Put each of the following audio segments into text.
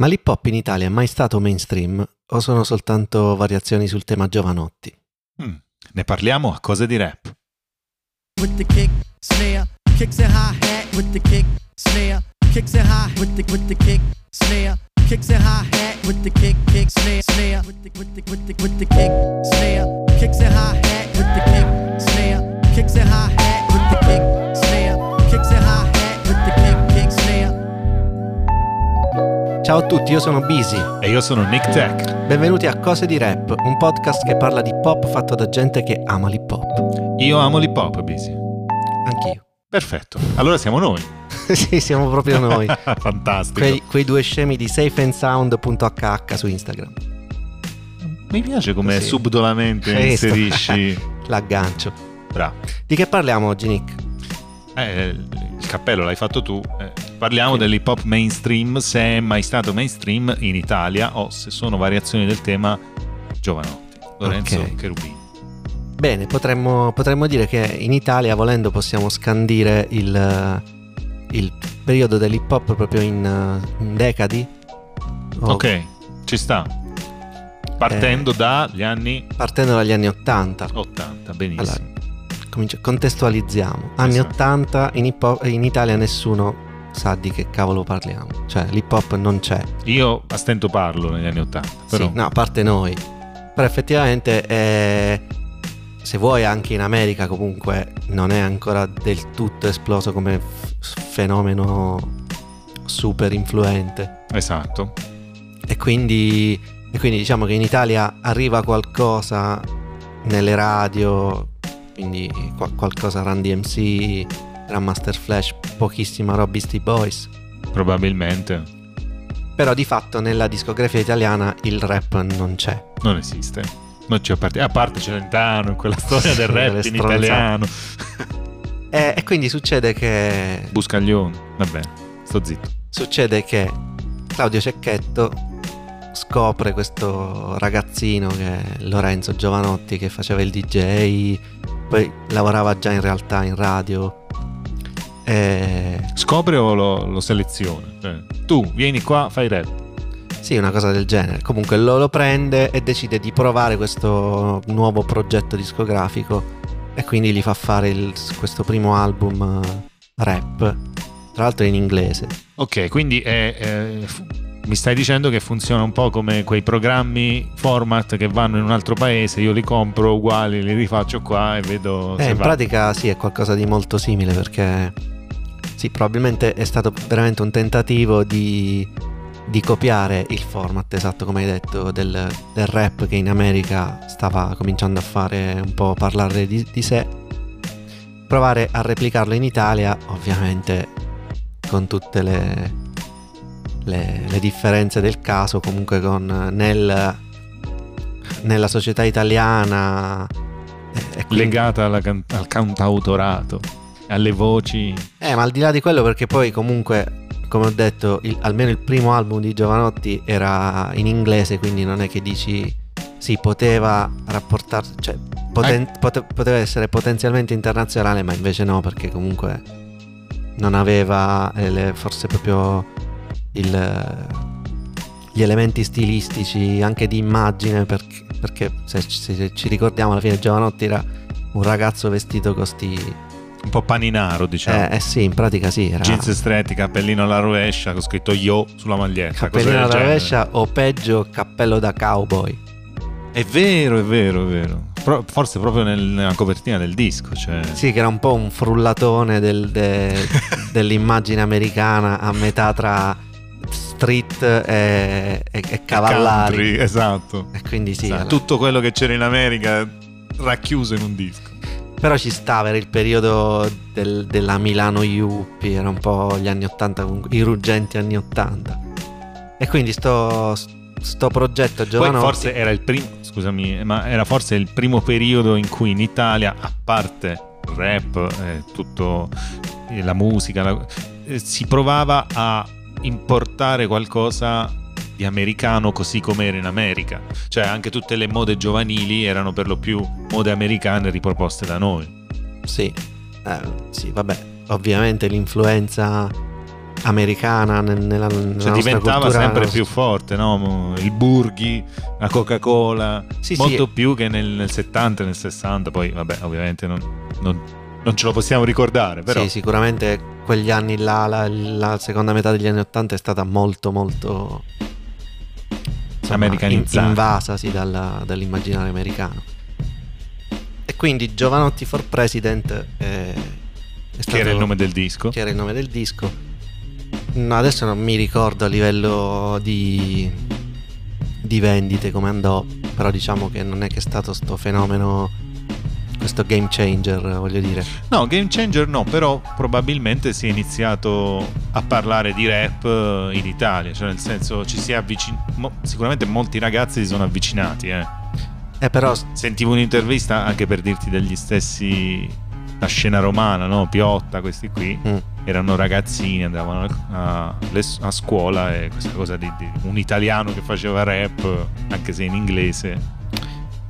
Ma l'hip hop in Italia è mai stato mainstream o sono soltanto variazioni sul tema Giovanotti? Mm, ne parliamo a cose di rap. with the kick, snare, kicks and hi hat. With the kick, snare, kicks and hi with the with the kick, snare, kicks and hi hat. With the kick, kick, snare, snare, with the with the with the with the kick, snare, kicks and hi hat. With the kick, snare, kicks and hi hat. With the kick, Ciao a tutti, io sono Busy. E io sono Nick Tech. Benvenuti a Cose di Rap, un podcast che parla di pop fatto da gente che ama l'hip hop. Io amo l'hip hop, Busy. Anch'io. Perfetto. Allora siamo noi. sì, siamo proprio noi. Fantastico. Quei, quei due scemi di safeandsound.hh su Instagram. Mi piace come Così. subdolamente Questo. inserisci. L'aggancio. Bravo. Di che parliamo oggi, Nick? Eh, il cappello l'hai fatto tu. Eh, parliamo dell'hip hop mainstream, se è mai stato mainstream in Italia o se sono variazioni del tema Giovanotti. Lorenzo Ok. Cherubini. Bene, potremmo, potremmo dire che in Italia, volendo, possiamo scandire il, il periodo dell'hip hop proprio in, in decadi. O Ok, ci sta. Partendo dagli anni Partendo dagli anni 80. 80, benissimo. Allora, comincia- contestualizziamo. Anni Esatto. 80 in, hip hop- in Italia nessuno sa di che cavolo parliamo. Cioè, l'hip hop non c'è. Io a stento parlo negli anni 80, però Sì, no, a parte noi. Però effettivamente, eh, se vuoi, anche in America comunque non è ancora del tutto esploso come f- fenomeno super influente. esatto. E quindi, e quindi diciamo che in Italia arriva qualcosa nelle radio, quindi qua- qualcosa Run DMC, Grandmaster Flash, pochissima roba Beastie Boys. Probabilmente Però di fatto nella discografia italiana il rap non c'è. non esiste. Non c'è a parte, a parte Celentano in quella storia del rap in italiano. E, e quindi succede che, Buscaglione, vabbè, sto zitto. succede che Claudio Cecchetto scopre questo ragazzino che è Lorenzo Giovanotti che faceva il DJ, poi lavorava già in realtà in radio. E, Scopre o lo, lo seleziona? Cioè, tu vieni qua, fai rap. sì, una cosa del genere. Comunque lo, lo prende e decide di provare questo nuovo progetto discografico e quindi gli fa fare il- questo primo album eh, rap, tra l'altro in inglese. Ok, quindi è, è- fu- mi stai dicendo che funziona un po' come quei programmi format che vanno in un altro paese, io li compro uguali, li rifaccio qua e vedo Eh, in va. pratica sì, è qualcosa di molto simile perché sì, probabilmente è stato veramente un tentativo di, di copiare il format, esatto come hai detto, del, del rap che in America stava cominciando a fare un po' parlare di, di sé. Provare a replicarlo in Italia, ovviamente con tutte le, le- le differenze del caso, comunque con nel, nella società italiana eh, quindi- legata can- al cantautorato, alle voci. Eh, ma al di là di quello, perché poi comunque, come ho detto, il- almeno il primo album di Giovanotti era in inglese, quindi non è che dici si poteva rapportarsi, cioè poten- pote- poteva essere potenzialmente internazionale, ma invece no, perché comunque non aveva eh, le- forse proprio il- gli elementi stilistici, anche di immagine, perché, perché se, ci- se ci ricordiamo alla fine Giovanotti era un ragazzo vestito con sti... Un po' paninaro, diciamo. Eh, eh sì, in pratica sì, era Jeans stretti, cappellino alla rovescia con scritto yo sulla maglietta. cappellino alla rovescia o peggio cappello da cowboy. È vero, è vero, è vero. Pro- forse proprio nel- nella copertina del disco. Cioè... Sì, che era un po' un frullatone del- de- dell'immagine americana a metà tra street e, e- e cavallari. Country, esatto. E quindi sì, Esatto. alla- Tutto quello che c'era in America racchiuso in un disco. Però ci stava, era il periodo del- della Milano Yuppie, era un po' gli anni 80, comunque, i ruggenti anni 80. E quindi sto, sto progetto Poi Giovanotti... forse era il primo, scusami, ma era forse il primo periodo in cui in Italia, a parte il rap, eh, tutto eh, la musica, la- eh, si provava a importare qualcosa di americano così come era in America. Cioè anche tutte le mode giovanili erano per lo più mode americane riproposte da noi. Sì, eh, sì, vabbè, ovviamente l'influenza americana nel- nella, nella Cioè, nostra diventava cultura. sempre più forte, no? Il Burghi, la Coca-Cola, Sì, sì. molto più che nel, nel 70 e nel 60. Poi, vabbè, ovviamente non, non- non ce lo possiamo ricordare, però Sì, sicuramente quegli anni là, la, la seconda metà degli anni 80 è stata molto molto insomma, Americanizzata. in- invasa sì, dalla- dall'immaginario americano. E quindi Giovanotti for President è, è stato, che era il nome del disco. che era il nome del disco. No, adesso non mi ricordo a livello di, di vendite come andò, però diciamo che non è che è stato sto fenomeno, questo game changer, voglio dire. No, Game Changer no, però probabilmente si è iniziato a parlare di rap eh, in Italia, cioè nel senso ci si è avvicinato, sicuramente molti ragazzi si sono avvicinati, eh. Eh però Sentivo un'intervista anche per dirti degli stessi la scena romana, no? Piotta, questi qui mm, erano ragazzini, andavano a, a scuola e questa cosa di, di un italiano che faceva rap, anche se in inglese,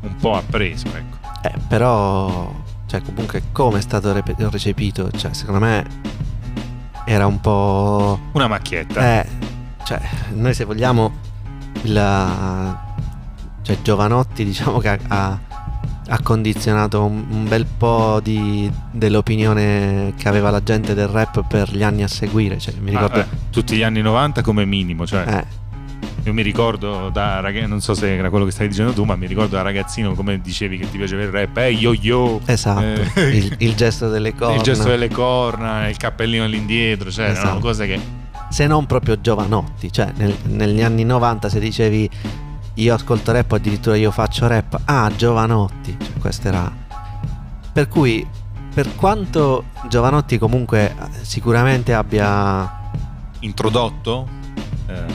un po' ha preso, ecco. Eh, però, cioè, comunque, come è stato recepito? Cioè, secondo me era un po'. Una macchietta. Eh, cioè, noi se vogliamo, il. Cioè, Giovanotti, diciamo che ha, ha- condizionato un, un bel po' di, dell'opinione che aveva la gente del rap per gli anni a seguire. Cioè, mi Ah, ricordo. eh, tutti gli anni 90 come minimo, cioè eh, io mi ricordo da ragazzo, non so se era quello che stai dicendo tu, ma mi ricordo da ragazzino come dicevi che ti piaceva il rap, eh yo yo, esatto, Eh, il, il gesto delle corna. il gesto delle corna, il cappellino all'indietro, cioè erano Esatto. cose che se non proprio Giovanotti, cioè nel- negli anni 90 se dicevi io ascolto rap o addirittura io faccio rap, ah Giovanotti, cioè, questo era... Per cui per quanto Giovanotti comunque eh, sicuramente abbia... introdotto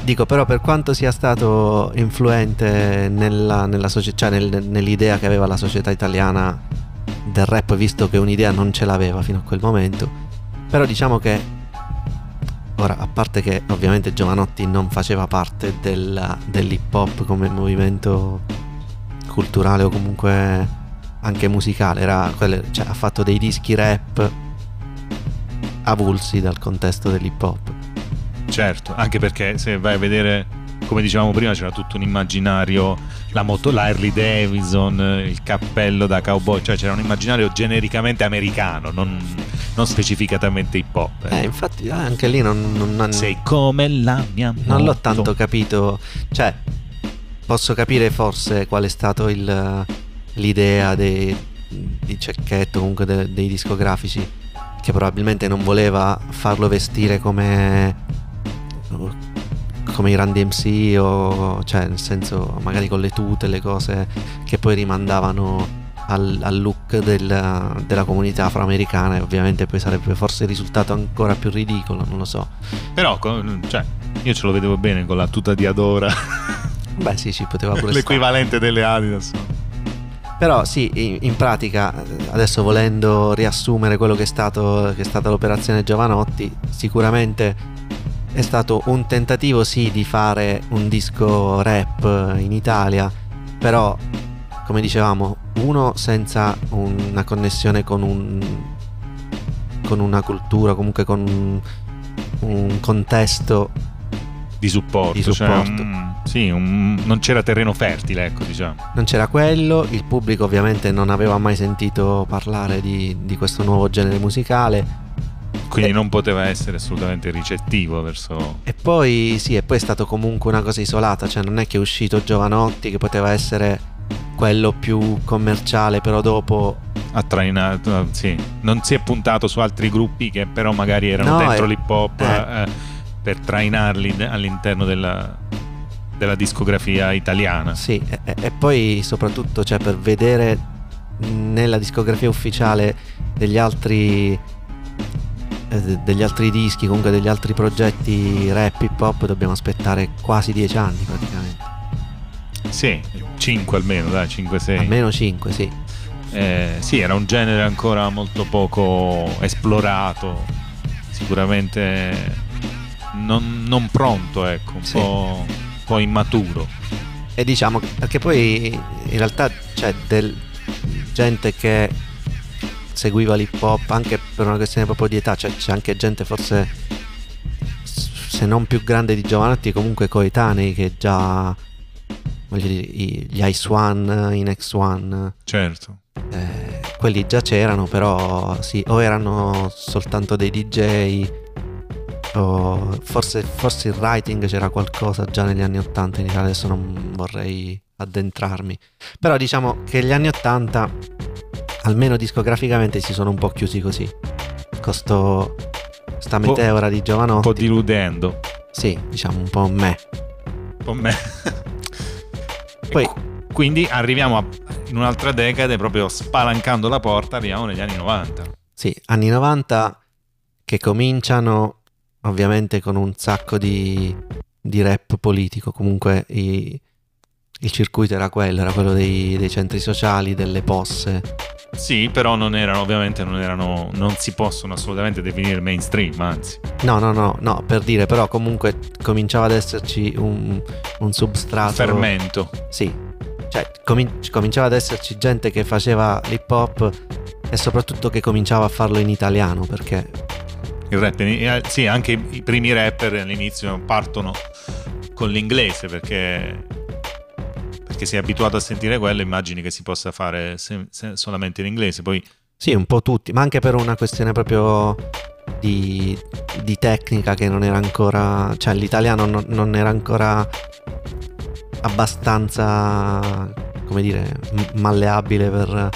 Dico però per quanto sia stato influente nella, nella socie- cioè nel- nell'idea che aveva la società italiana del rap, visto che un'idea non ce l'aveva fino a quel momento, però diciamo che Ora, a parte che ovviamente Giovanotti non faceva parte della- dell'hip hop come movimento culturale o comunque anche musicale, era cioè, ha fatto dei dischi rap avulsi dal contesto dell'hip hop. Certo, anche perché se vai a vedere, come dicevamo prima, c'era tutto un immaginario, la moto, la Harley Davidson, eh, il cappello da cowboy, cioè c'era un immaginario genericamente americano, non, non specificatamente hip hop. Eh, infatti eh, anche lì non, non- non- Sei come la mia non l'ho moto. tanto capito, cioè posso capire forse qual è stato il- l'idea dei, di Cecchetto, comunque de- dei discografici, che probabilmente non voleva farlo vestire come come i Run DMC o cioè nel senso magari con le tute le cose che poi rimandavano al, al look del- della comunità afroamericana e ovviamente poi sarebbe forse risultato ancora più ridicolo non lo so Però, con- cioè, io ce lo vedevo bene con la tuta di Adora, beh sì ci poteva pure stare. l'equivalente delle Adidas. Però sì, in, in pratica, adesso volendo riassumere quello che è, stato, che è stata l'operazione Giovanotti, sicuramente è stato un tentativo sì di fare un disco rap in Italia, però come dicevamo, uno senza una connessione con un con una cultura, comunque con un, un contesto Di supporto, Di cioè, supporto. un- sì, un- non c'era terreno fertile, ecco, diciamo. non c'era quello, il pubblico ovviamente non aveva mai sentito parlare di, di questo nuovo genere musicale Quindi Eh. non poteva essere assolutamente ricettivo verso E poi sì, e poi è stato comunque una cosa isolata, cioè non è che è uscito Giovanotti che poteva essere quello più commerciale, però dopo ha trainato, sì. non si è puntato su altri gruppi che però magari erano No, dentro eh, l'hip hop eh. eh, per trainarli all'interno della, della discografia italiana. sì, e, e- poi soprattutto cioè, per vedere nella discografia ufficiale degli altri eh, degli altri dischi, comunque degli altri progetti rap hip hop dobbiamo aspettare quasi dieci anni praticamente. Sì, 5 almeno, dai, 5-6. Almeno cinque, sì. Eh, sì, era un genere ancora molto poco esplorato, sicuramente non, non pronto, ecco, un, Sì. po', un po' immaturo. E diciamo perché poi in realtà c'è del gente che seguiva l'hip hop anche per una questione proprio di età, cioè c'è anche gente forse se non più grande di Giovanotti, comunque coetanei che già voglio dire, gli Ice One in X1 Certo. eh, quelli già c'erano, però sì, o erano soltanto dei DJ, o forse, forse il writing c'era qualcosa già negli anni 80 in Italia, adesso non vorrei addentrarmi. Però diciamo che gli anni 80, almeno discograficamente, si sono un po' chiusi così. Costo sta meteora di Un Giovanotti. po' diludendo. Sì, diciamo un po' me. Un po' me. Poi- qu- quindi arriviamo a- in un'altra decade, proprio spalancando la porta, arriviamo negli anni 90. Sì, anni 90 che cominciano ovviamente con un sacco di, di rap politico. Comunque i- il circuito era quello, era quello dei, dei centri sociali, delle posse. Sì, però non erano, ovviamente non erano, non si possono assolutamente definire mainstream, anzi. No, no, no, no, per dire, però comunque cominciava ad esserci un, un substrato. Fermento. Sì, cioè comin- cominciava ad esserci gente che faceva l'hip hop e soprattutto che cominciava a farlo in italiano perché Il rap, eh, sì, anche i i primi rapper all'inizio partono con l'inglese perché, perché sei abituato a sentire quello, immagini che si possa fare se- se- solamente in inglese. Poi Sì, un po' tutti, ma anche per una questione proprio di, di tecnica che non era ancora, cioè l'italiano non, non era ancora abbastanza, come dire, malleabile per...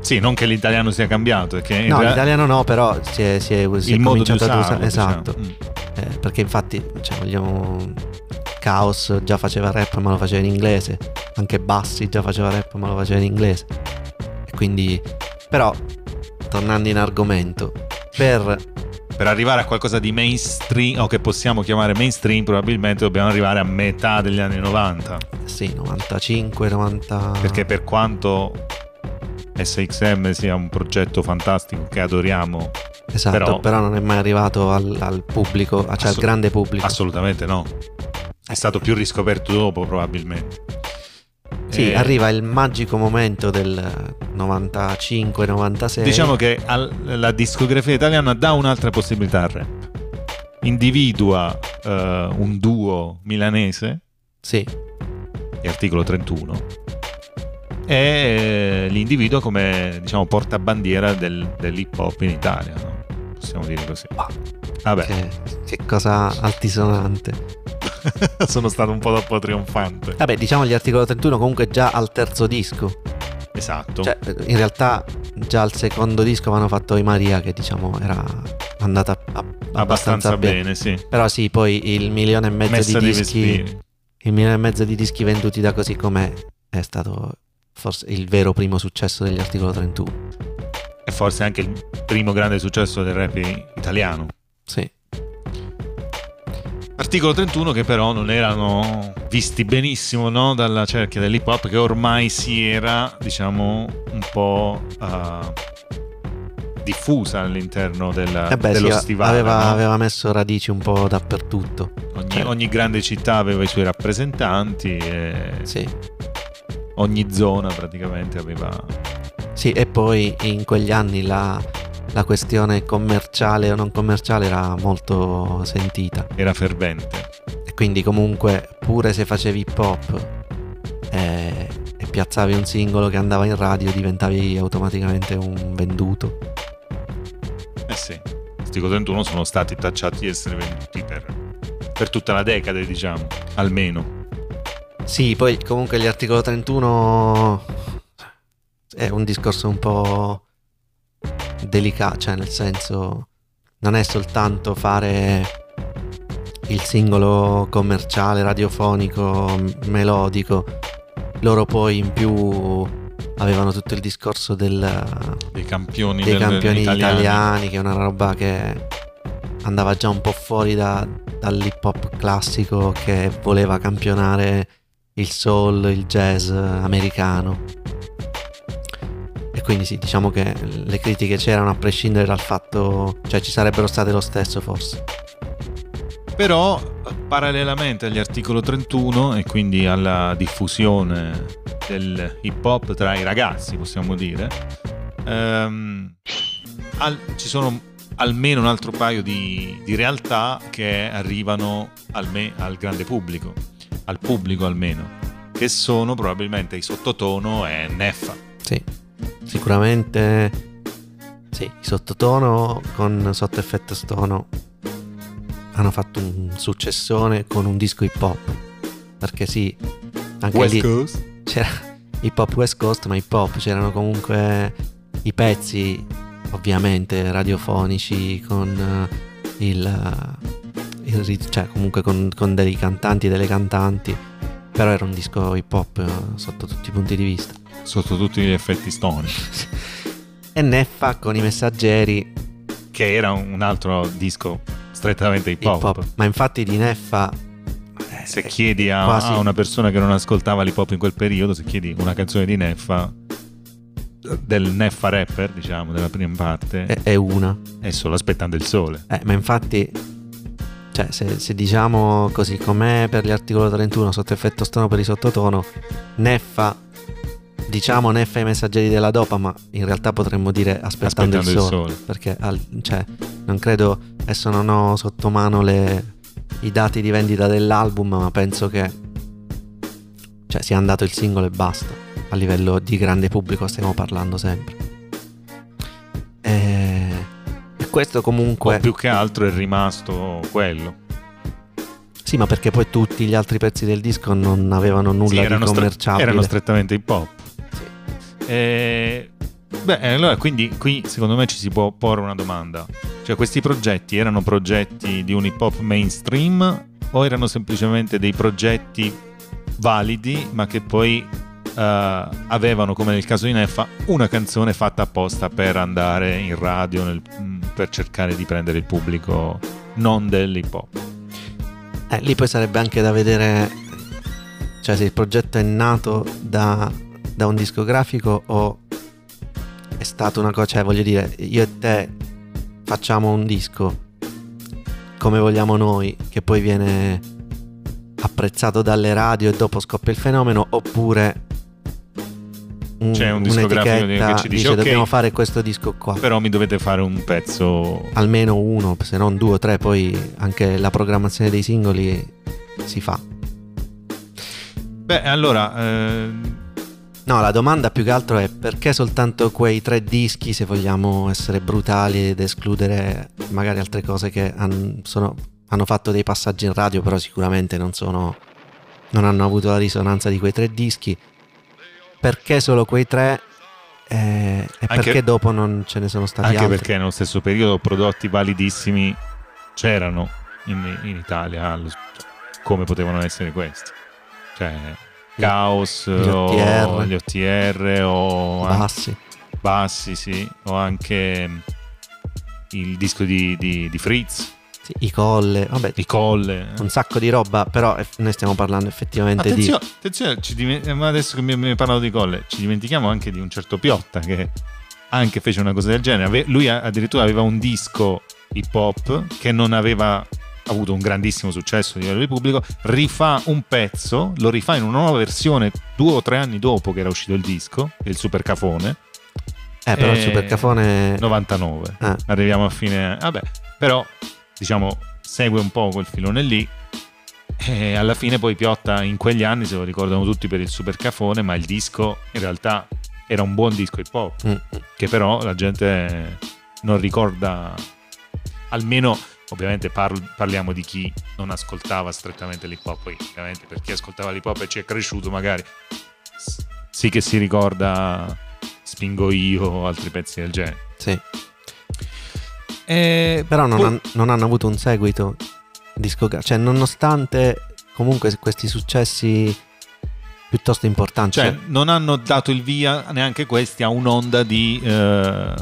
sì, non che l'italiano sia cambiato, che No, l'italiano no, però si è, si è, si è cominciato ad usarlo, usare... Esatto, diciamo. Mm. Eh, perché infatti, cioè, vogliamo... Chaos già faceva rap ma lo faceva in inglese, anche Bassi già faceva rap ma lo faceva in inglese. E quindi, però, tornando in argomento, per Per arrivare a qualcosa di mainstream, o che possiamo chiamare mainstream, probabilmente dobbiamo arrivare a metà degli anni 90. Sì, 95, 90. Perché per quanto SXM sia un progetto fantastico che adoriamo, Esatto, però- però, non è mai arrivato al, al pubblico, cioè al Assolut- grande pubblico. assolutamente no. È stato più riscoperto dopo, probabilmente. Sì, Eh, arriva il magico momento del 95-96. Diciamo che al- la discografia italiana dà un'altra possibilità al rap. Individua eh, un duo milanese, Sì, di articolo 31, e eh, li individua come diciamo portabandiera del, dell'hip hop in Italia. no? Possiamo dire così. Vabbè, che, che cosa altisonante. sono stato un po' troppo trionfante. Vabbè, diciamo gli articoli 31 comunque già al terzo disco. Esatto. Cioè, in realtà già al secondo disco avevano fatto i Maria che diciamo era andata abbastanza, abbastanza bene. bene, sì. Però sì, poi il milione e mezzo Messa di dischi... Il milione e mezzo di dischi venduti da così com'è è stato forse il vero primo successo degli articolo 31. E forse anche il primo grande successo del rap italiano. Sì. Articolo 31 che però non erano visti benissimo no? dalla cerchia dell'hip hop che ormai si era, diciamo, un po' eh, diffusa all'interno della- Eh beh, dello sì, stivale. aveva, no? aveva messo radici un po' dappertutto. Ogni, cioè- ogni grande città aveva i suoi rappresentanti e Sì. ogni zona praticamente aveva... Sì, e poi in quegli anni la, la questione commerciale o non commerciale era molto sentita. era fervente. E quindi comunque pure se facevi hip hop e, e piazzavi un singolo che andava in radio diventavi automaticamente un venduto. Eh sì, Articolo 31 sono stati tacciati di essere venduti per, per tutta la decade, diciamo, almeno. Sì, poi comunque gli articolo 31 è un discorso un po' delicato, cioè nel senso non è soltanto fare il singolo commerciale, radiofonico, melodico. Loro poi in più avevano tutto il discorso del, Dei campioni, dei del- campioni italiani. italiani, che è una roba che andava già un po' fuori da- dall'hip hop classico che voleva campionare il soul, il jazz americano. Quindi sì, diciamo che le critiche c'erano a prescindere dal fatto, cioè ci sarebbero state lo stesso forse. Però, parallelamente agli articolo 31 e quindi alla diffusione del hip hop tra i ragazzi, possiamo dire, ehm, al- ci sono almeno un altro paio di, di realtà che arrivano al, me, al grande pubblico, al pubblico almeno, che sono probabilmente i sottotono e Neffa. Sì, sicuramente sì, sottotono con sotto effetto stono hanno fatto un successone con un disco hip hop. Perché sì, anche West lì Coast? c'era hip hop West Coast, ma hip hop c'erano comunque i pezzi ovviamente radiofonici con eh, il, eh, il cioè comunque con, con dei cantanti e delle cantanti, però era un disco hip hop eh, sotto tutti i punti di vista. Sotto tutti gli effetti stoni. E Neffa con i messaggeri Che era un altro disco strettamente hip hop. ma infatti di Neffa eh, Se chiedi a, quasi- a una persona che non ascoltava l'hip hop in quel periodo, se chiedi una canzone di Neffa, del Neffa rapper, diciamo, della prima parte, è, è una. è solo aspettando il sole. Eh, ma infatti, cioè, se, se diciamo così com'è per l'articolo 31 sotto effetto stono per il sottotono, Neffa, diciamo Neffa i messaggeri della dopa, ma in realtà potremmo dire aspettando, Aspettando il, il sole, sole. Perché cioè, non credo, adesso non ho sotto mano le- i dati di vendita dell'album, ma penso che cioè, sia andato il singolo e basta. A livello di grande pubblico stiamo parlando sempre. E, e questo comunque... O più che altro è rimasto quello. Sì, ma perché poi tutti gli altri pezzi del disco non avevano nulla Sì, di stre- commerciabile. erano strettamente hip hop. Eh, beh, allora quindi qui secondo me ci si può porre una domanda. Cioè, questi progetti erano progetti di un hip hop mainstream o erano semplicemente dei progetti validi, ma che poi eh, avevano, come nel caso di Neffa, una canzone fatta apposta per andare in radio, nel- mm, per cercare di prendere il pubblico non dell'hip hop. Eh, lì poi sarebbe anche da vedere, cioè se il progetto è nato da, da un discografico o è stata una cosa, cioè voglio dire, io e te facciamo un disco come vogliamo noi, che poi viene apprezzato dalle radio e dopo scoppia il fenomeno, oppure un, C'è un discografico che ci dice, "Ok, dobbiamo fare questo disco qua. Però mi dovete fare un pezzo almeno uno, se non due o tre, poi anche la programmazione dei singoli si fa. Beh, allora, eh, No, la domanda più che altro è perché soltanto quei tre dischi, se vogliamo essere brutali ed escludere magari altre cose che han- sono- hanno fatto dei passaggi in radio, però sicuramente non sono non hanno avuto la risonanza di quei tre dischi. Perché solo quei tre? Eh, e Anche- perché dopo non ce ne sono stati anche altri? perché nello stesso periodo prodotti validissimi c'erano in, in Italia, come potevano essere questi. Cioè, Chaos, Gli o OTR. gli OTR o anche Bassi. Bassi, sì, o anche il disco di, di, di Fritz, Sì, I colle, vabbè, i Colle. un sacco di roba, però eff- noi stiamo parlando effettivamente di... Attenzione, attenzione ci dimen- ma adesso che mi mi hai parlato di Colle, ci dimentichiamo anche di un certo Piotta che anche fece una cosa del genere. Ave- lui addirittura aveva un disco hip hop che non aveva avuto un grandissimo successo a livello di pubblico, rifà un pezzo, lo rifà in una nuova versione due o tre anni dopo che era uscito il disco, il Super Cafone, Eh, però il Eh, Supercafone... 99. Ah. Arriviamo a fine... Vabbè, però diciamo segue un po' quel filone lì. E alla fine poi Piotta in quegli anni se lo ricordano tutti per il Super Cafone, ma il disco in realtà era un buon disco hip hop, Mm, che però la gente non ricorda, almeno ovviamente parl- parliamo di chi non ascoltava strettamente l'hip hop, poi ovviamente per chi ascoltava l'hip hop e ci è cresciuto magari sì che si ricorda Spingo io o altri pezzi del genere. sì. E Però non, poi- han- non hanno avuto un seguito discografico. Cioè, nonostante comunque questi successi piuttosto importanti. Cioè, cioè, non hanno dato il via neanche questi a un'onda di eh,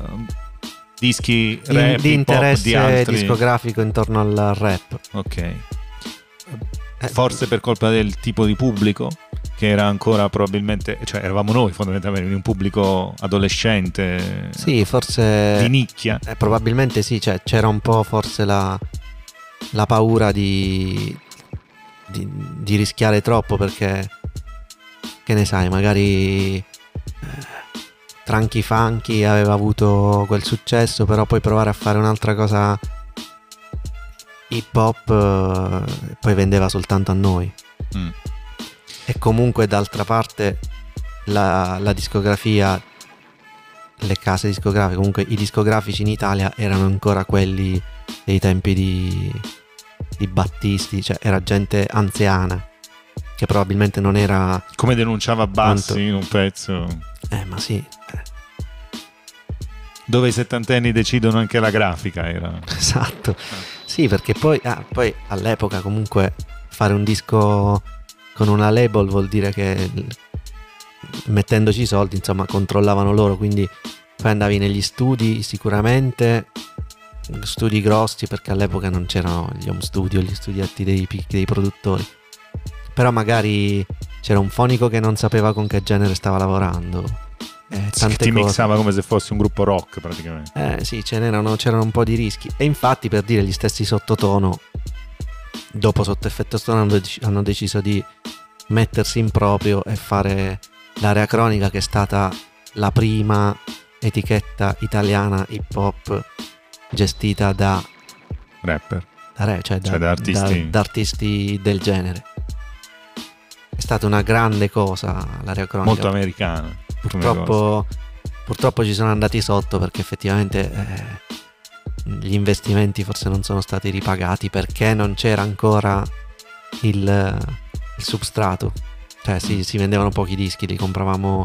dischi di, rap, di interesse di altri. discografico intorno al rap. Ok. Eh, Forse per colpa del tipo di pubblico che era ancora probabilmente, cioè eravamo noi fondamentalmente un pubblico adolescente Sì, forse... di nicchia. eh, probabilmente sì, cioè, c'era un po' forse la, la paura di, di, di rischiare troppo perché, che ne sai, magari eh, Tranchi Funky aveva avuto quel successo, però poi provare a fare un'altra cosa hip hop eh, poi vendeva soltanto a noi. Mm. E comunque d'altra parte la, la discografia, le case discografiche, comunque i discografici in Italia erano ancora quelli dei tempi di, di Battisti, cioè era gente anziana che probabilmente non era... Come denunciava Bassi Quanto- in un pezzo Eh ma sì, dove i settantenni decidono anche la grafica era. esatto. Sì, perché poi, ah, poi all'epoca comunque fare un disco con una label vuol dire che mettendoci i soldi, insomma, controllavano loro, quindi poi andavi negli studi sicuramente, studi grossi perché all'epoca non c'erano gli home studio, gli studietti dei, dei produttori. Però magari c'era un fonico che non sapeva con che genere stava lavorando. Eh, tante ti cose. mixava come se fosse un gruppo rock praticamente. Eh sì, ce n'erano, c'erano un po' di rischi. E infatti, per dire gli stessi sottotono, dopo sotto effetto stone hanno deciso di mettersi in proprio e fare l'area cronica, che è stata la prima etichetta italiana hip hop gestita da, Rapper. da re- cioè da, Cioè da artisti. da- da artisti del genere. È stata una grande cosa l'area cronica. Molto americana. Purtroppo, purtroppo ci sono andati sotto perché effettivamente eh, gli investimenti forse non sono stati ripagati perché non c'era ancora il, il substrato. Cioè si, si vendevano pochi dischi, li compravamo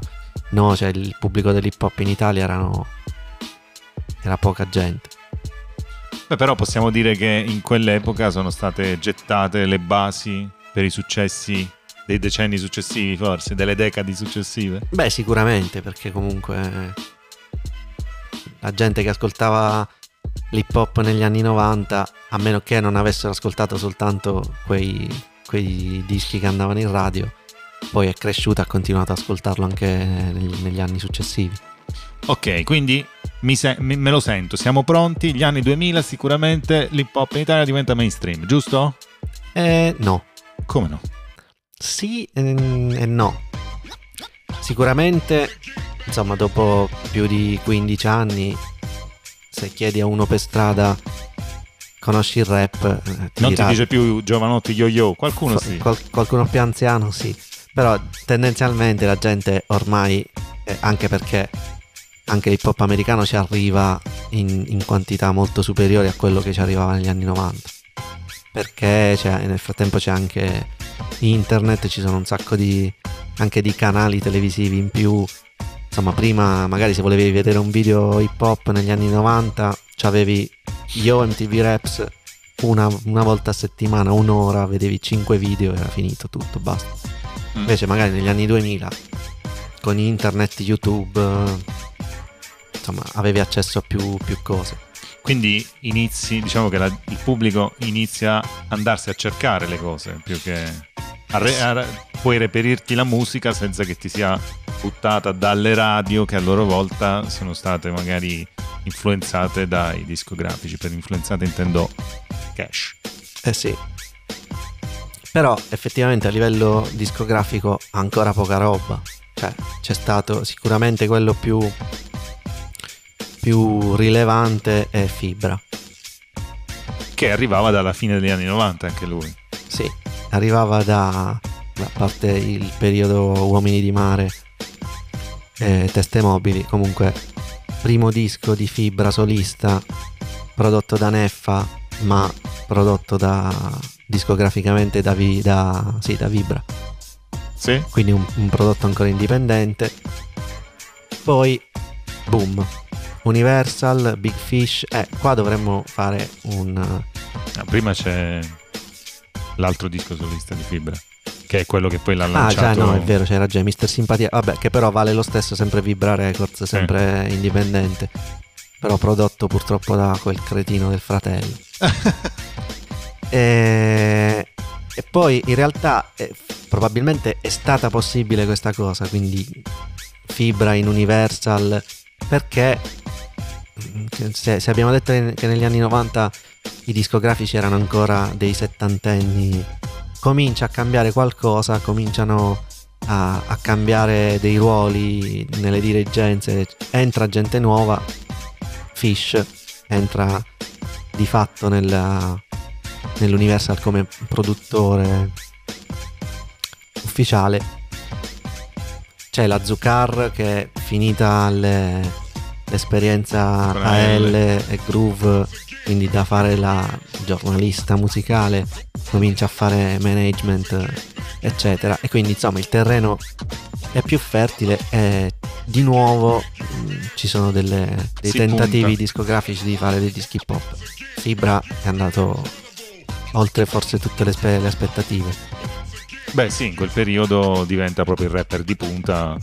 no, cioè il pubblico dell'hip hop in Italia erano era poca gente. Beh, però possiamo dire che in quell'epoca sono state gettate le basi per i successi dei decenni successivi, forse, delle decadi successive. Beh, sicuramente, perché comunque la gente che ascoltava l'hip hop negli anni 90, a meno che non avessero ascoltato soltanto quei, quei dischi che andavano in radio, poi è cresciuta e ha continuato ad ascoltarlo anche negli, negli anni successivi. Ok, quindi mi se- me me lo sento, siamo pronti. Gli anni 2000 sicuramente l'hip hop in Italia diventa mainstream, giusto? Eh, no, Come no? Sì e no. Sicuramente, insomma, dopo più di 15 anni, se chiedi a uno per strada conosci il rap, eh, ti Non dirà- ti dice più giovanotti yo-yo, qualcuno Fa- sì. qual- qualcuno più anziano sì, però tendenzialmente la gente ormai, eh, anche perché anche l'hip hop americano ci arriva in, in quantità molto superiori a quello che ci arrivava negli anni 90. Perché nel frattempo c'è anche internet, ci sono un sacco di, anche di canali televisivi in più. Insomma, prima magari se volevi vedere un video hip hop negli anni 90, c'avevi Yo MTV Raps una, una volta a settimana, un'ora, vedevi 5 video e era finito tutto, basta. Mm. Invece magari negli anni 2000, con internet, YouTube, insomma, avevi accesso a più, più cose. Quindi inizi, diciamo che la- il pubblico inizia a andarsi a cercare le cose più che a re- a puoi reperirti la musica senza che ti sia buttata dalle radio che a loro volta sono state magari influenzate dai discografici. Per influenzate intendo cash. Eh sì. Però effettivamente a livello discografico ancora poca roba. Cioè, c'è stato sicuramente quello più, più rilevante è Fibra. Che arrivava dalla fine degli anni 90 anche lui. Sì, arrivava da, a parte il periodo Uomini di Mare e Teste Mobili, comunque primo disco di Fibra solista prodotto da Neffa, ma prodotto da discograficamente da, Vi- da, sì, da Vibra, Sì? quindi un, un prodotto ancora indipendente. Poi, boom, Universal, Big Fish, eh, qua dovremmo fare un... Ah, prima c'è l'altro disco solista di Fibra, che è quello che poi l'ha Ah lanciato. già no, è vero, c'era già Mister Simpatia, vabbè che però vale lo stesso, sempre Vibra Records, sempre indipendente, però prodotto purtroppo da quel cretino del fratello. e... e poi in realtà eh, probabilmente è stata possibile questa cosa, quindi Fibra in Universal, perché se, se abbiamo detto che negli anni 90 i discografici erano ancora dei settantenni comincia a cambiare qualcosa, cominciano a, a cambiare dei ruoli nelle dirigenze, entra gente nuova, Fish entra di fatto nella, nell'Universal come produttore ufficiale. C'è la Zucar che è finita le, l'esperienza AL e Groove, quindi da fare la giornalista musicale, comincia a fare management, eccetera. E quindi insomma il terreno è più fertile e di nuovo mh, ci sono delle- dei Si tentativi punta. discografici di fare dei dischi pop. Fibra è andato oltre forse tutte le, spe- le aspettative. Beh, sì, in quel periodo diventa proprio il rapper di punta.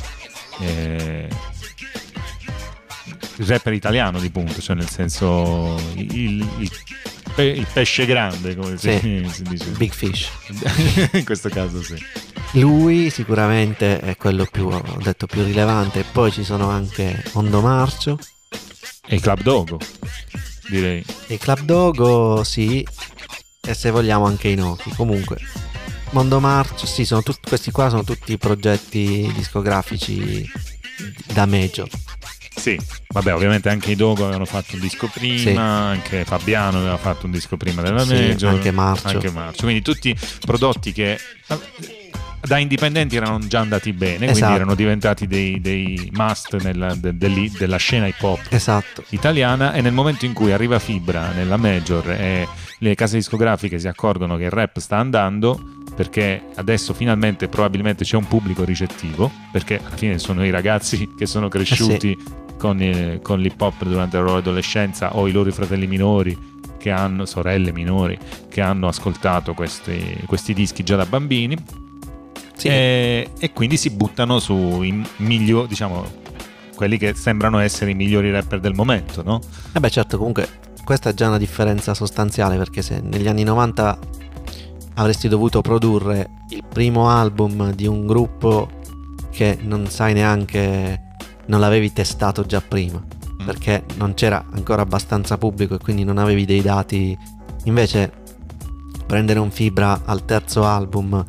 eh, rapper italiano di punta, cioè nel senso il, il pe- il pesce grande, come si, Sì. si dice. Big Fish. in questo caso sì. Lui sicuramente è quello più, ho detto, più rilevante. Poi ci sono anche Mondo Marcio. E Club Dogo, direi. E Club Dogo, sì. E se vogliamo anche i Noki. Comunque, Mondo Marcio, sì, sono tut- questi qua sono tutti progetti discografici da major. Sì, vabbè, ovviamente anche i Dogo avevano fatto un disco prima, Sì. anche Fabiano aveva fatto un disco prima della Sì, Major, anche Marcio. anche Marcio. Quindi tutti prodotti che eh, da indipendenti erano già andati bene, quindi Esatto. erano diventati dei, dei must nella, de- dell'i- della scena hip hop Esatto. italiana e nel momento in cui arriva Fibra nella Major e le case discografiche si accorgono che il rap sta andando perché adesso finalmente probabilmente c'è un pubblico ricettivo perché alla fine sono i ragazzi che sono cresciuti con, eh, con l'hip hop durante la loro adolescenza o i loro fratelli minori che hanno sorelle minori che hanno ascoltato questi, questi dischi già da bambini Sì. e, e quindi si buttano sui migliori diciamo quelli che sembrano essere i migliori rapper del momento no? E beh certo, comunque questa è già una differenza sostanziale perché se negli anni 90 avresti dovuto produrre il primo album di un gruppo che non sai neanche, non l'avevi testato già prima, perché non c'era ancora abbastanza pubblico e quindi non avevi dei dati. Invece prendere un fibra al terzo album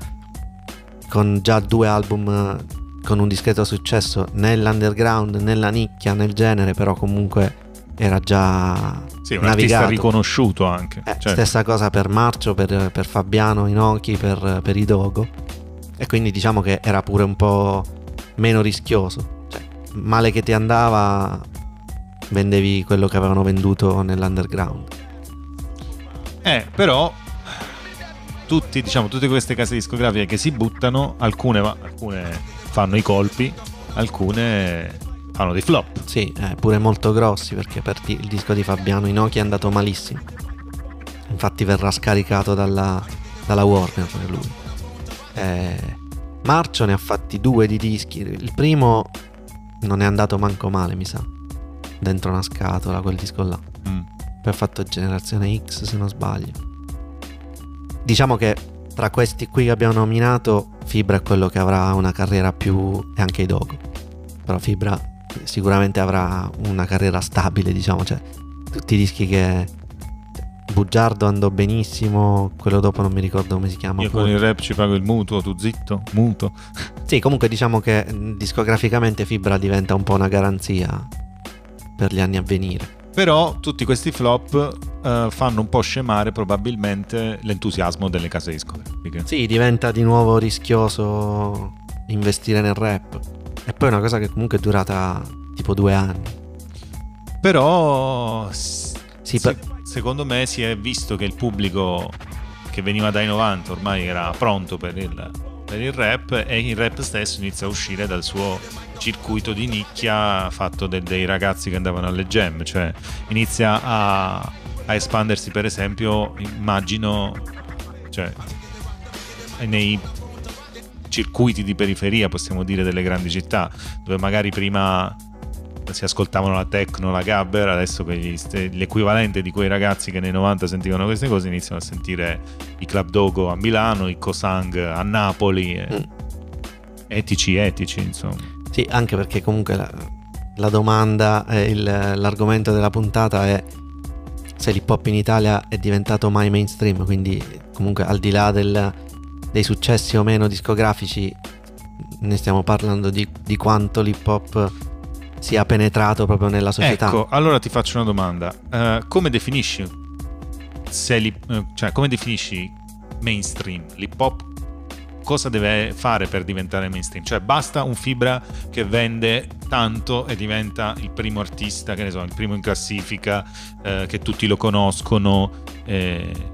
con già due album con un discreto successo nell'underground, nella nicchia, nel genere, però comunque era già Sì, un artista navigato. riconosciuto anche. Eh, cioè, Stessa cosa per Marcio, per, per Fabiano Inoki, per, per Idogo. E quindi diciamo che era pure un po' meno rischioso. Male che ti andava, vendevi quello che avevano venduto nell'underground. Eh, però tutti, diciamo, tutte queste case discografiche che si buttano, alcune, alcune fanno i colpi, alcune fanno dei flop. Sì, eh, pure molto grossi perché per il disco di Fabiano Inoki è andato malissimo. Infatti verrà scaricato dalla, dalla Warner lui. Eh, Marcio ne ha fatti due di dischi. Il primo non è andato manco male, mi sa. Dentro una scatola, quel disco là. Mm. Poi ha fatto Generazione X, se non sbaglio. Diciamo che tra questi qui che abbiamo nominato, Fibra è quello che avrà una carriera più. e anche i Dogo. Però Fibra sicuramente avrà una carriera stabile, diciamo. Cioè, tutti i dischi che. Bugiardo andò benissimo, quello dopo non mi ricordo come si chiama. Io con pure. il rap ci pago il mutuo, tu zitto, mutuo. Sì, comunque diciamo che mh, discograficamente Fibra diventa un po' una garanzia per gli anni a venire. Però tutti questi flop eh, fanno un po' scemare probabilmente l'entusiasmo delle case discografiche. Sì, diventa di nuovo rischioso investire nel rap. E poi è una cosa che comunque è durata tipo due anni. Però Sì, se- per- secondo me si è visto che il pubblico che veniva dai 90 ormai era pronto per il, per il rap e il rap stesso inizia a uscire dal suo circuito di nicchia fatto de- dei ragazzi che andavano alle jam, cioè inizia a, a espandersi per esempio, immagino, cioè, nei circuiti di periferia, possiamo dire, delle grandi città, dove magari prima si ascoltavano la techno, la gabber, adesso l'equivalente di quei ragazzi che nei 90 sentivano queste cose iniziano a sentire i Club Dogo a Milano, i Cosang a Napoli, e- Mm. etici etici insomma. Sì, anche perché comunque la, la domanda, il- l'argomento della puntata è se l'hip hop in Italia è diventato mai mainstream, quindi comunque al di là del- dei successi o meno discografici ne stiamo parlando di, di quanto l'hip hop sia penetrato proprio nella società. Ecco, allora ti faccio una domanda. Eh, come definisci se l'hip- eh, cioè, come definisci mainstream? L'hip hop cosa deve fare per diventare mainstream? Cioè, basta un fibra che vende tanto e diventa il primo artista, che ne so, il primo in classifica, eh, che tutti lo conoscono. eh,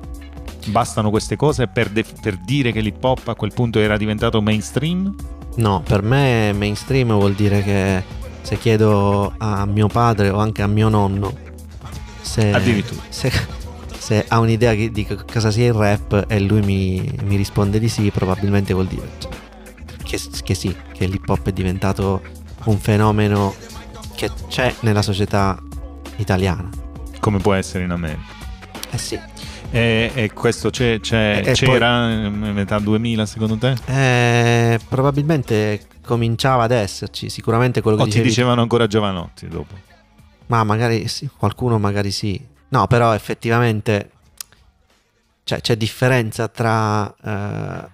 bastano queste cose per, def- per dire che l'hip hop a quel punto era diventato mainstream? No, per me mainstream vuol dire che se chiedo a mio padre o anche a mio nonno se, se, se ha un'idea di co- cosa sia il rap e lui mi, mi risponde di sì, probabilmente vuol dire cioè, che, che sì, che l'hip hop è diventato un fenomeno che c'è nella società italiana. Come può essere in America? Eh sì. E, e questo c'è- c'è- E- c'era in metà 2000 secondo te? Eh, probabilmente cominciava ad esserci, sicuramente quello che O ti dicevano ancora Giovanotti dopo? Ma magari sì, qualcuno magari sì. No, però effettivamente cioè, c'è differenza tra eh,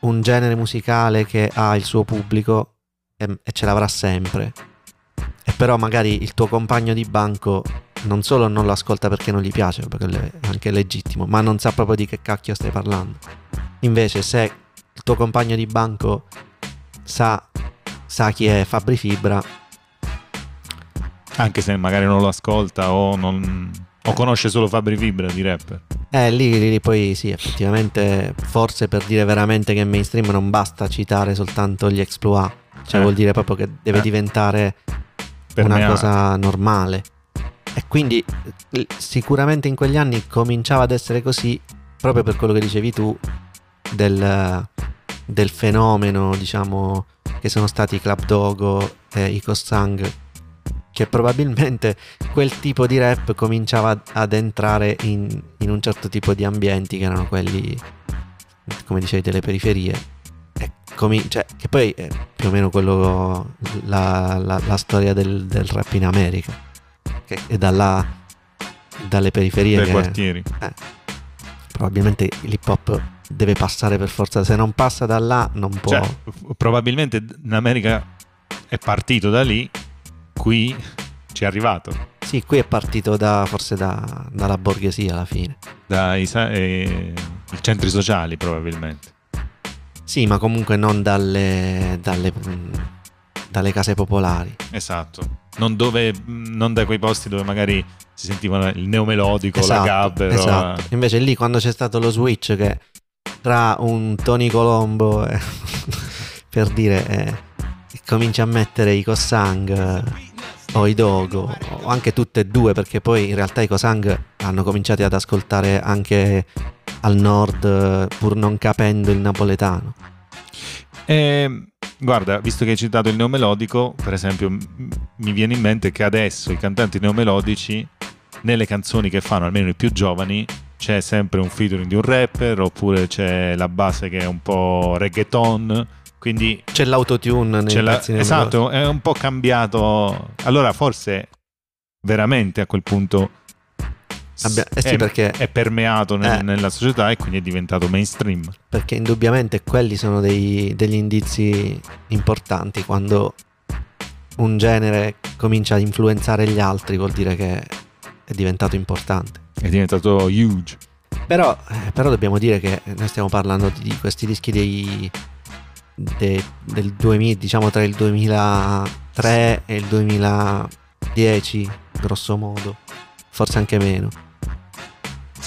un genere musicale che ha il suo pubblico e, e ce l'avrà sempre. E però magari il tuo compagno di banco non solo non lo ascolta perché non gli piace, perché è anche legittimo, ma non sa proprio di che cacchio stai parlando. Invece se il tuo compagno di banco sa, sa chi è Fabri Fibra, Anche se magari non lo ascolta o, non, o conosce solo Fabri Fibra di rapper. Eh, lì, lì- lì poi sì, effettivamente, forse per dire veramente che è mainstream non basta citare soltanto gli exploit, cioè Eh. vuol dire proprio che deve Eh. diventare Per una cosa normale. E quindi sicuramente in quegli anni cominciava ad essere così proprio per quello che dicevi tu del, del fenomeno, diciamo, che sono stati i Club Dogo e i Kossang che probabilmente quel tipo di rap cominciava ad entrare in, in un certo tipo di ambienti che erano quelli, come dicevi, delle periferie. Cioè, che poi è più o meno quello, la, la- la storia del, del rap in America, che è da là, dalle periferie dai che quartieri. Probabilmente l'hip hop deve passare per forza, se non passa da là non può... Cioè, probabilmente in America è partito da lì, qui ci è arrivato. Sì, qui è partito da, forse da- dalla borghesia alla fine. Dai eh, centri sociali probabilmente. Sì, ma comunque non dalle, dalle, dalle case popolari. Esatto. Non, dove, non da quei posti dove magari si sentivano il neomelodico, la Esatto, gabber. o esatto. la- Invece lì quando c'è stato lo switch che tra un Tony Colombo e, per dire eh, comincia a mettere i Kossang eh, o i Dogo o anche tutte e due perché poi in realtà i Kossang hanno cominciato ad ascoltare anche al nord eh, pur non capendo il napoletano. Eh, guarda, visto che hai citato il neomelodico, per esempio, m- mi viene in mente che adesso i cantanti neomelodici, nelle canzoni che fanno, almeno i più giovani, c'è sempre un featuring di un rapper, oppure c'è la base che è un po' reggaeton, quindi C'è l'autotune nei c'è la- esatto, è un po' cambiato. Allora forse veramente a quel punto Abbia- eh sì, è, perché- è permeato nel- Eh. nella società e quindi è diventato mainstream. perché indubbiamente quelli sono dei- degli indizi importanti quando un genere comincia a influenzare gli altri vuol dire che è diventato importante È diventato huge. però, eh, però dobbiamo dire che noi stiamo parlando di, di questi dischi dei, de- del 2000 diciamo tra il 2003 e il 2010 grosso modo forse anche meno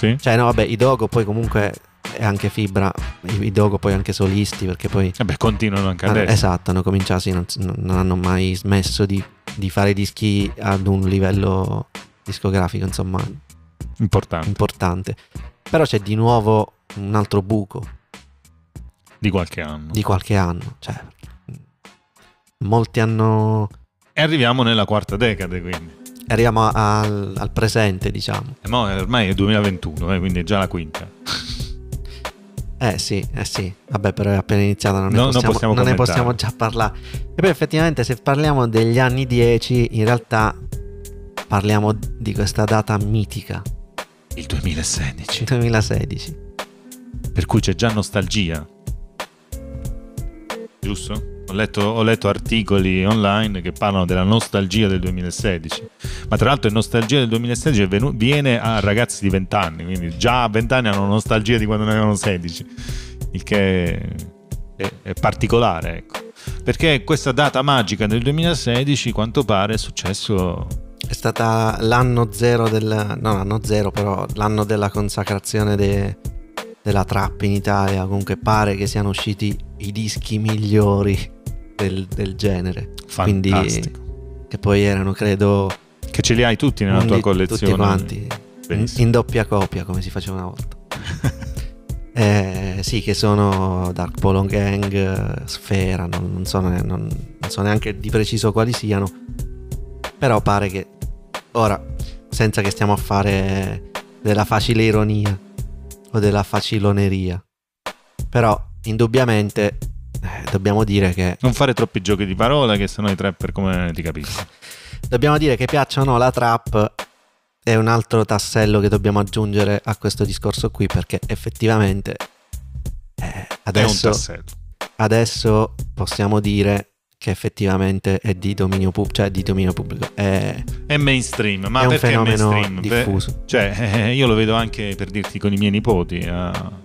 Sì? cioè no vabbè i Dogo poi comunque è anche Fibra i, Dogo poi anche solisti perché poi Vabbè, continuano anche hanno- adesso. esatto hanno cominciato sì, non, non hanno mai smesso di, di fare dischi ad un livello discografico insomma Importante. importante però c'è di nuovo un altro buco Di qualche anno. di qualche anno cioè molti hanno E arriviamo nella quarta decade, quindi. Arriviamo a- al, al presente diciamo E mo ormai è 2021, eh, quindi è già la quinta. Eh sì, eh sì, vabbè però è appena iniziata, non ne, No, non possiamo, possiamo non ne possiamo già parlare. E poi effettivamente se parliamo degli anni 10, in realtà parliamo di questa data mitica, Il 2016. 2016. Per cui c'è già nostalgia. giusto? Ho letto, ho letto, articoli online che parlano della nostalgia del 2016, ma tra l'altro è nostalgia del 2016 venu- viene a ragazzi di 20 anni, quindi già a 20 anni hanno nostalgia di quando ne avevano 16, il che è, è particolare, ecco. Perché questa data magica del 2016, quanto pare, è successo è stata l'anno zero del... no, l'anno zero però, l'anno della consacrazione de, della trap in Italia. Comunque pare che siano usciti i dischi migliori del, del genere. Fantastico. Quindi, che poi erano, credo... Che ce li hai tutti nella tua collezione. Tutti quanti. In, in, doppia copia, come si faceva una volta. eh, sì, che sono Dark Polo Gang, Sfera, non, non, so, non, non so neanche di preciso quali siano. Però pare che ora, senza che stiamo a fare della facile ironia o della faciloneria, però indubbiamente eh, dobbiamo dire che... Non fare troppi giochi di parola che sennò i trapper come ti capisco. dobbiamo dire che piacciono la trap è un altro tassello che dobbiamo aggiungere a questo discorso qui perché effettivamente eh, adesso, adesso possiamo dire che effettivamente è di dominio, pub- cioè di dominio pubblico. È, è mainstream, ma è un fenomeno mainstream? diffuso. cioè, eh, io lo vedo anche per dirti con i miei nipoti, a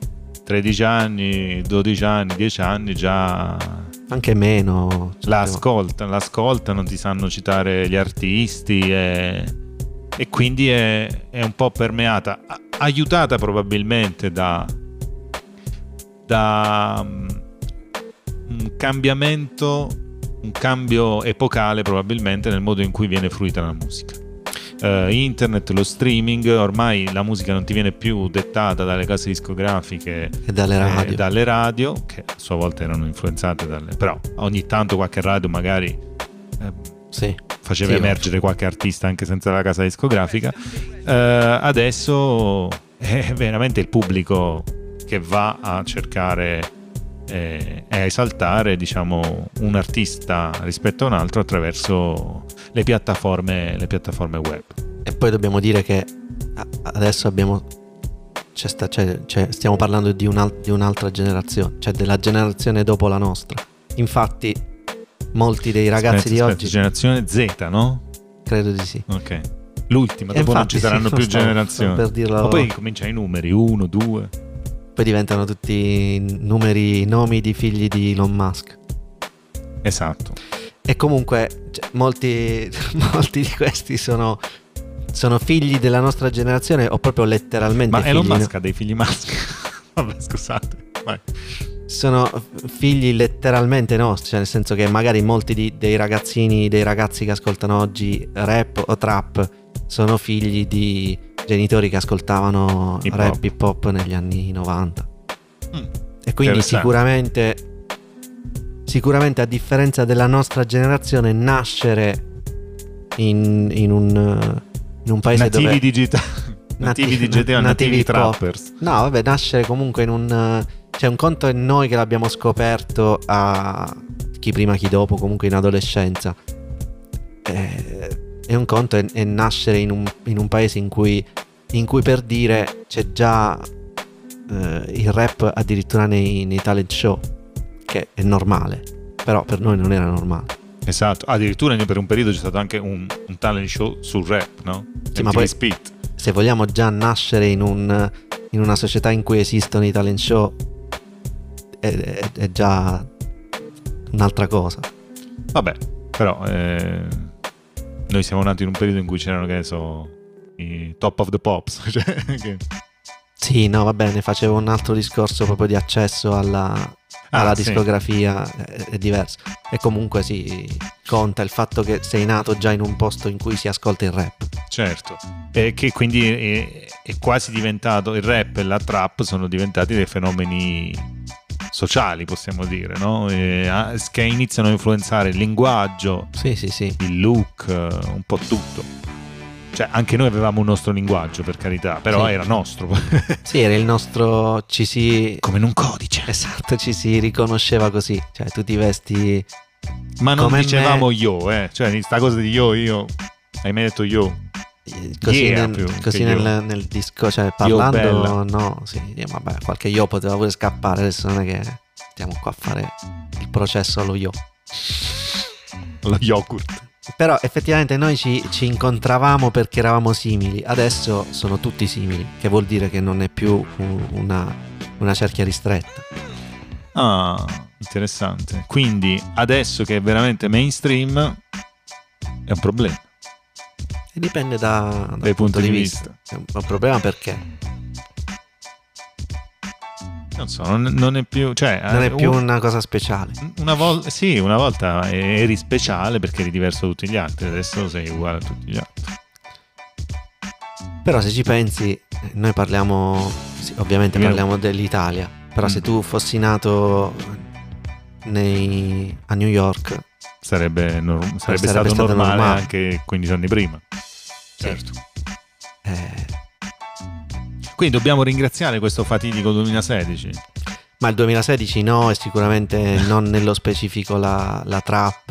13 anni, 12 anni, 10 anni già... Anche meno. Cioè, l'ascoltano, l'ascoltano, ti sanno citare gli artisti e, e quindi è, è, un po' permeata, aiutata probabilmente da... da um, un cambiamento un cambio epocale probabilmente nel modo in cui viene fruita la musica. Uh, internet, lo streaming, ormai la musica non ti viene più dettata dalle case discografiche e dalle radio, eh, dalle radio che a sua volta erano influenzate dalle... però ogni tanto qualche radio magari eh, sì. faceva sì, emergere qualche artista anche senza la casa discografica. Uh, adesso è veramente il pubblico che va a cercare e, e esaltare diciamo, un artista rispetto a un altro attraverso le piattaforme, le piattaforme web. E poi dobbiamo dire che adesso abbiamo c'è sta, c'è, c'è, stiamo parlando di, un, di, un'altra generazione, cioè della generazione dopo la nostra. Infatti, molti dei ragazzi aspetta, di aspetta, oggi. Generazione Z, no? Credo di sì. Ok. L'ultima, dopo infatti, non ci saranno sì, più generazioni. Ma poi comincia i numeri: 1, 2 poi diventano tutti numeri, nomi di figli di Elon Musk. Esatto. E comunque cioè, molti, molti di questi sono, sono, figli della nostra generazione o proprio letteralmente Ma figli. Elon Musk ha dei figli maschi? Vabbè, scusate. Vai. Sono figli letteralmente nostri, cioè nel senso che magari molti di, dei ragazzini, dei ragazzi che ascoltano oggi rap o trap sono figli di genitori che ascoltavano hip rap hip hop negli anni 90. Mm. E quindi sicuramente, sicuramente a differenza della nostra generazione, nascere in, in, un, in un, paese nativi dove... Digitali. Nativi, nativi digitali, nativi, nativi trappers. No, vabbè, nascere comunque in un... Cioè un conto è noi che l'abbiamo scoperto a chi prima chi dopo, comunque in adolescenza. Eh, e un conto è, è nascere in un, in un, paese in cui, in cui per dire c'è già eh, il rap addirittura nei, nei talent show, che è normale, però per noi non era normale. Esatto, addirittura per un periodo c'è stato anche un, un talent show sul rap, no? Sì, ma poi, Spit. se vogliamo già nascere in, un, in, una società in cui esistono i talent show, è, è, è già un'altra cosa. Vabbè, però eh, noi siamo nati in un periodo in cui c'erano, che ne so, i top of the pops. Cioè, che... Sì, no, va bene, facevo un altro discorso proprio di accesso alla, ah, alla discografia, sì. è, è, diverso. E comunque sì, conta il fatto che sei nato già in un posto in cui si ascolta il rap. Certo, e che quindi è, è quasi diventato, il rap e la trap sono diventati dei fenomeni sociali, possiamo dire, no? e, che iniziano a influenzare il linguaggio, sì, sì, sì. il look, un po' tutto. Cioè, anche noi avevamo un nostro linguaggio, per carità, però era nostro. sì, era il nostro, ci si... Come in un codice. Esatto, ci si riconosceva così, cioè tu ti vesti... Ma non dicevamo me... io, eh, cioè questa cosa di io, io, hai mai detto io? Così, yeah, nel, così nel, nel, disco, cioè parlando, no, sì, vabbè, qualche io poteva pure scappare, adesso non è che stiamo qua a fare il processo allo yo. Lo yogurt. Però effettivamente noi ci, ci incontravamo perché eravamo simili, adesso sono tutti simili, che vuol dire che non è più un- una, una cerchia ristretta. Ah, interessante. Quindi adesso che è veramente mainstream è un problema. Dipende da, dal punto punti di di vista. È un, è un problema perché Non so, non, non è più... Cioè, non è eh, più un- una cosa speciale. Una volta, sì, una volta eri speciale perché eri diverso da tutti gli altri, adesso sei uguale a tutti gli altri. Però se ci pensi, noi parliamo, sì, ovviamente Io- parliamo dell'Italia, però se Mm. tu fossi nato nei- a New York, Sarebbe, nor- sarebbe, sarebbe stato, stato normale, normale. anche 15 anni prima. Certo. eh, Quindi dobbiamo ringraziare questo fatidico 2016. ma il 2016 no, e sicuramente non nello specifico la, la trap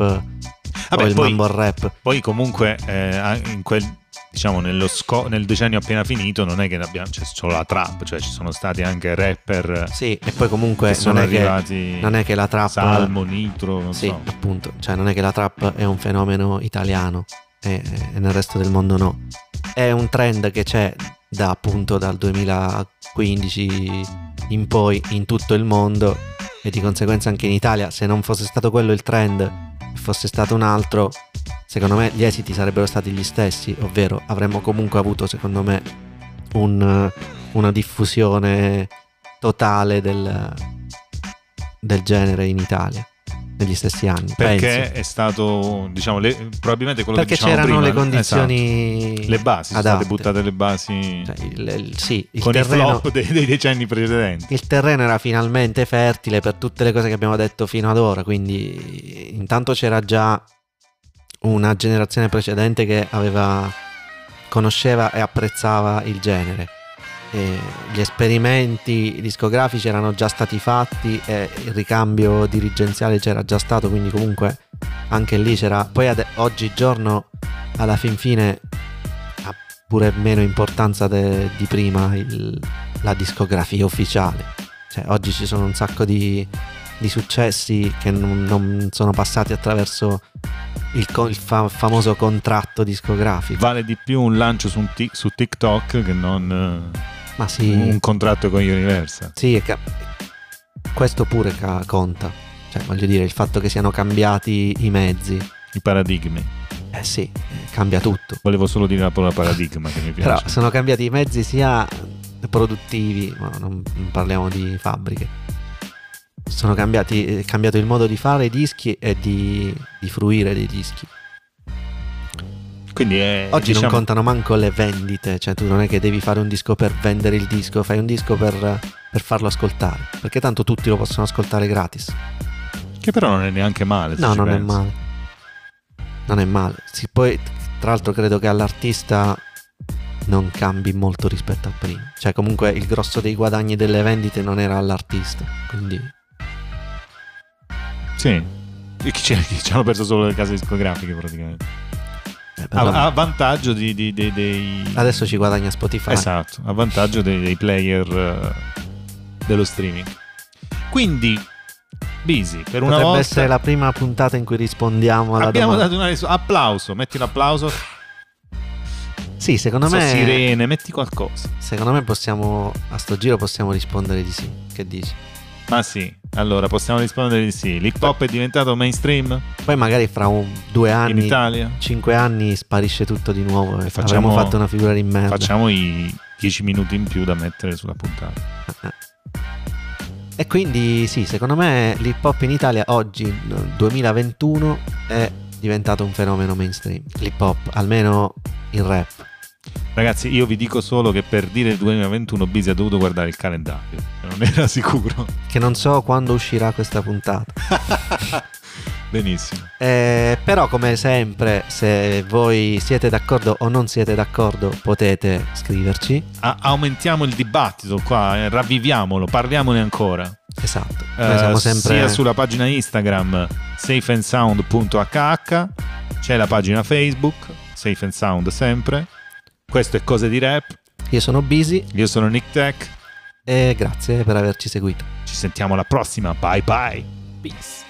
Vabbè, o il poi, mumble rap. poi comunque eh, in quel, diciamo, nello sco- nel decennio appena finito non è che abbiamo, c'è solo la trap, cioè ci sono stati anche rapper Sì, e poi comunque che sono non è che, arrivati non è che la trap... Salmo, Nitro, non Sì, so. appunto, cioè non è che la trap è un fenomeno italiano e, e nel resto del mondo no. È un trend che c'è da appunto dal 2015 in poi in tutto il mondo e di conseguenza anche in Italia. Se non fosse stato quello il trend fosse stato un altro, secondo me gli esiti sarebbero stati gli stessi, ovvero avremmo comunque avuto, secondo me, un- una diffusione totale del, del genere in Italia negli stessi anni. Perché penso. è stato, diciamo, le- probabilmente quello Perché che diciamo c'erano prima, le condizioni esatto. le basi, sono adatte. state buttate le basi Cioè, il- il- sì, il con terreno, i flop dei, dei decenni precedenti. il terreno era finalmente fertile per tutte le cose che abbiamo detto fino ad ora, quindi intanto c'era già una generazione precedente che aveva conosceva e apprezzava il genere. E gli esperimenti discografici erano già stati fatti e il ricambio dirigenziale c'era già stato, quindi comunque anche lì c'era. Poi ade- oggigiorno, alla fin fine, ha pure meno importanza de- di prima il- la discografia ufficiale. Cioè, oggi ci sono un sacco di, di successi che non, non sono passati attraverso il, il fa- famoso contratto discografico. Vale di più un lancio su, un tic- su TikTok che non eh, Ma sì, un contratto con Universal. sì ca- questo pure ca- conta. Cioè, voglio dire, il fatto che siano cambiati i mezzi, I paradigmi. eh sì, cambia tutto. Volevo solo dire la parola paradigma che mi Però piace. sono cambiati i mezzi sia produttivi, ma non parliamo di fabbriche. Sono cambiati, è cambiato il modo di fare i dischi e di, di fruire dei dischi. Quindi è, Oggi diciamo, non contano manco le vendite, cioè tu non è che devi fare un disco per vendere il disco, fai un disco per, per farlo ascoltare, perché tanto tutti lo possono ascoltare gratis. che però non è neanche male. No, non è pensi. male. Non è male. Sì, poi, tra l'altro, credo che all'artista non cambi molto rispetto a prima. Cioè, comunque, il grosso dei guadagni delle vendite non era all'artista. Quindi, Sì. E ci hanno perso solo le case discografiche praticamente. Eh, A, a vantaggio di, di- di- dei... adesso ci guadagna Spotify. Esatto, a vantaggio dei, dei player eh, dello streaming. Quindi, Busy, per una Potrebbe volta essere la prima puntata in cui rispondiamo alla abbiamo domanda. dato una risposta. Applauso, metti un applauso. Sì, secondo so, me. sirene, metti qualcosa. Secondo me possiamo. A sto giro possiamo rispondere di sì. Che dici? Ma sì, allora possiamo rispondere di sì. L'hip hop è diventato mainstream Poi magari fra un, due in anni, Italia? cinque anni sparisce tutto di nuovo e Facciamo- avremo fatto una figura di merda. Facciamo i 10 minuti in più da mettere sulla puntata. E quindi sì, secondo me l'hip hop in Italia oggi, nel 2021, è diventato un fenomeno mainstream. L'hip hop, almeno il rap. Ragazzi, io vi dico solo che per dire il 2021 Busy ha dovuto guardare il calendario. Non era sicuro. Che non so quando uscirà questa puntata. Benissimo. Eh, però come sempre, se voi siete d'accordo o non siete d'accordo, potete scriverci. A- aumentiamo il dibattito qua, eh, ravviviamolo, parliamone ancora. Esatto. Eh, Noi siamo sempre... Sia sulla pagina Instagram safeandsound.hh, c'è la pagina Facebook, Safe and Sound sempre. Questo è Cose di Rap. Io sono Busy Io sono Nick Tech. e grazie per averci seguito. Ci sentiamo alla prossima. Bye bye. Peace.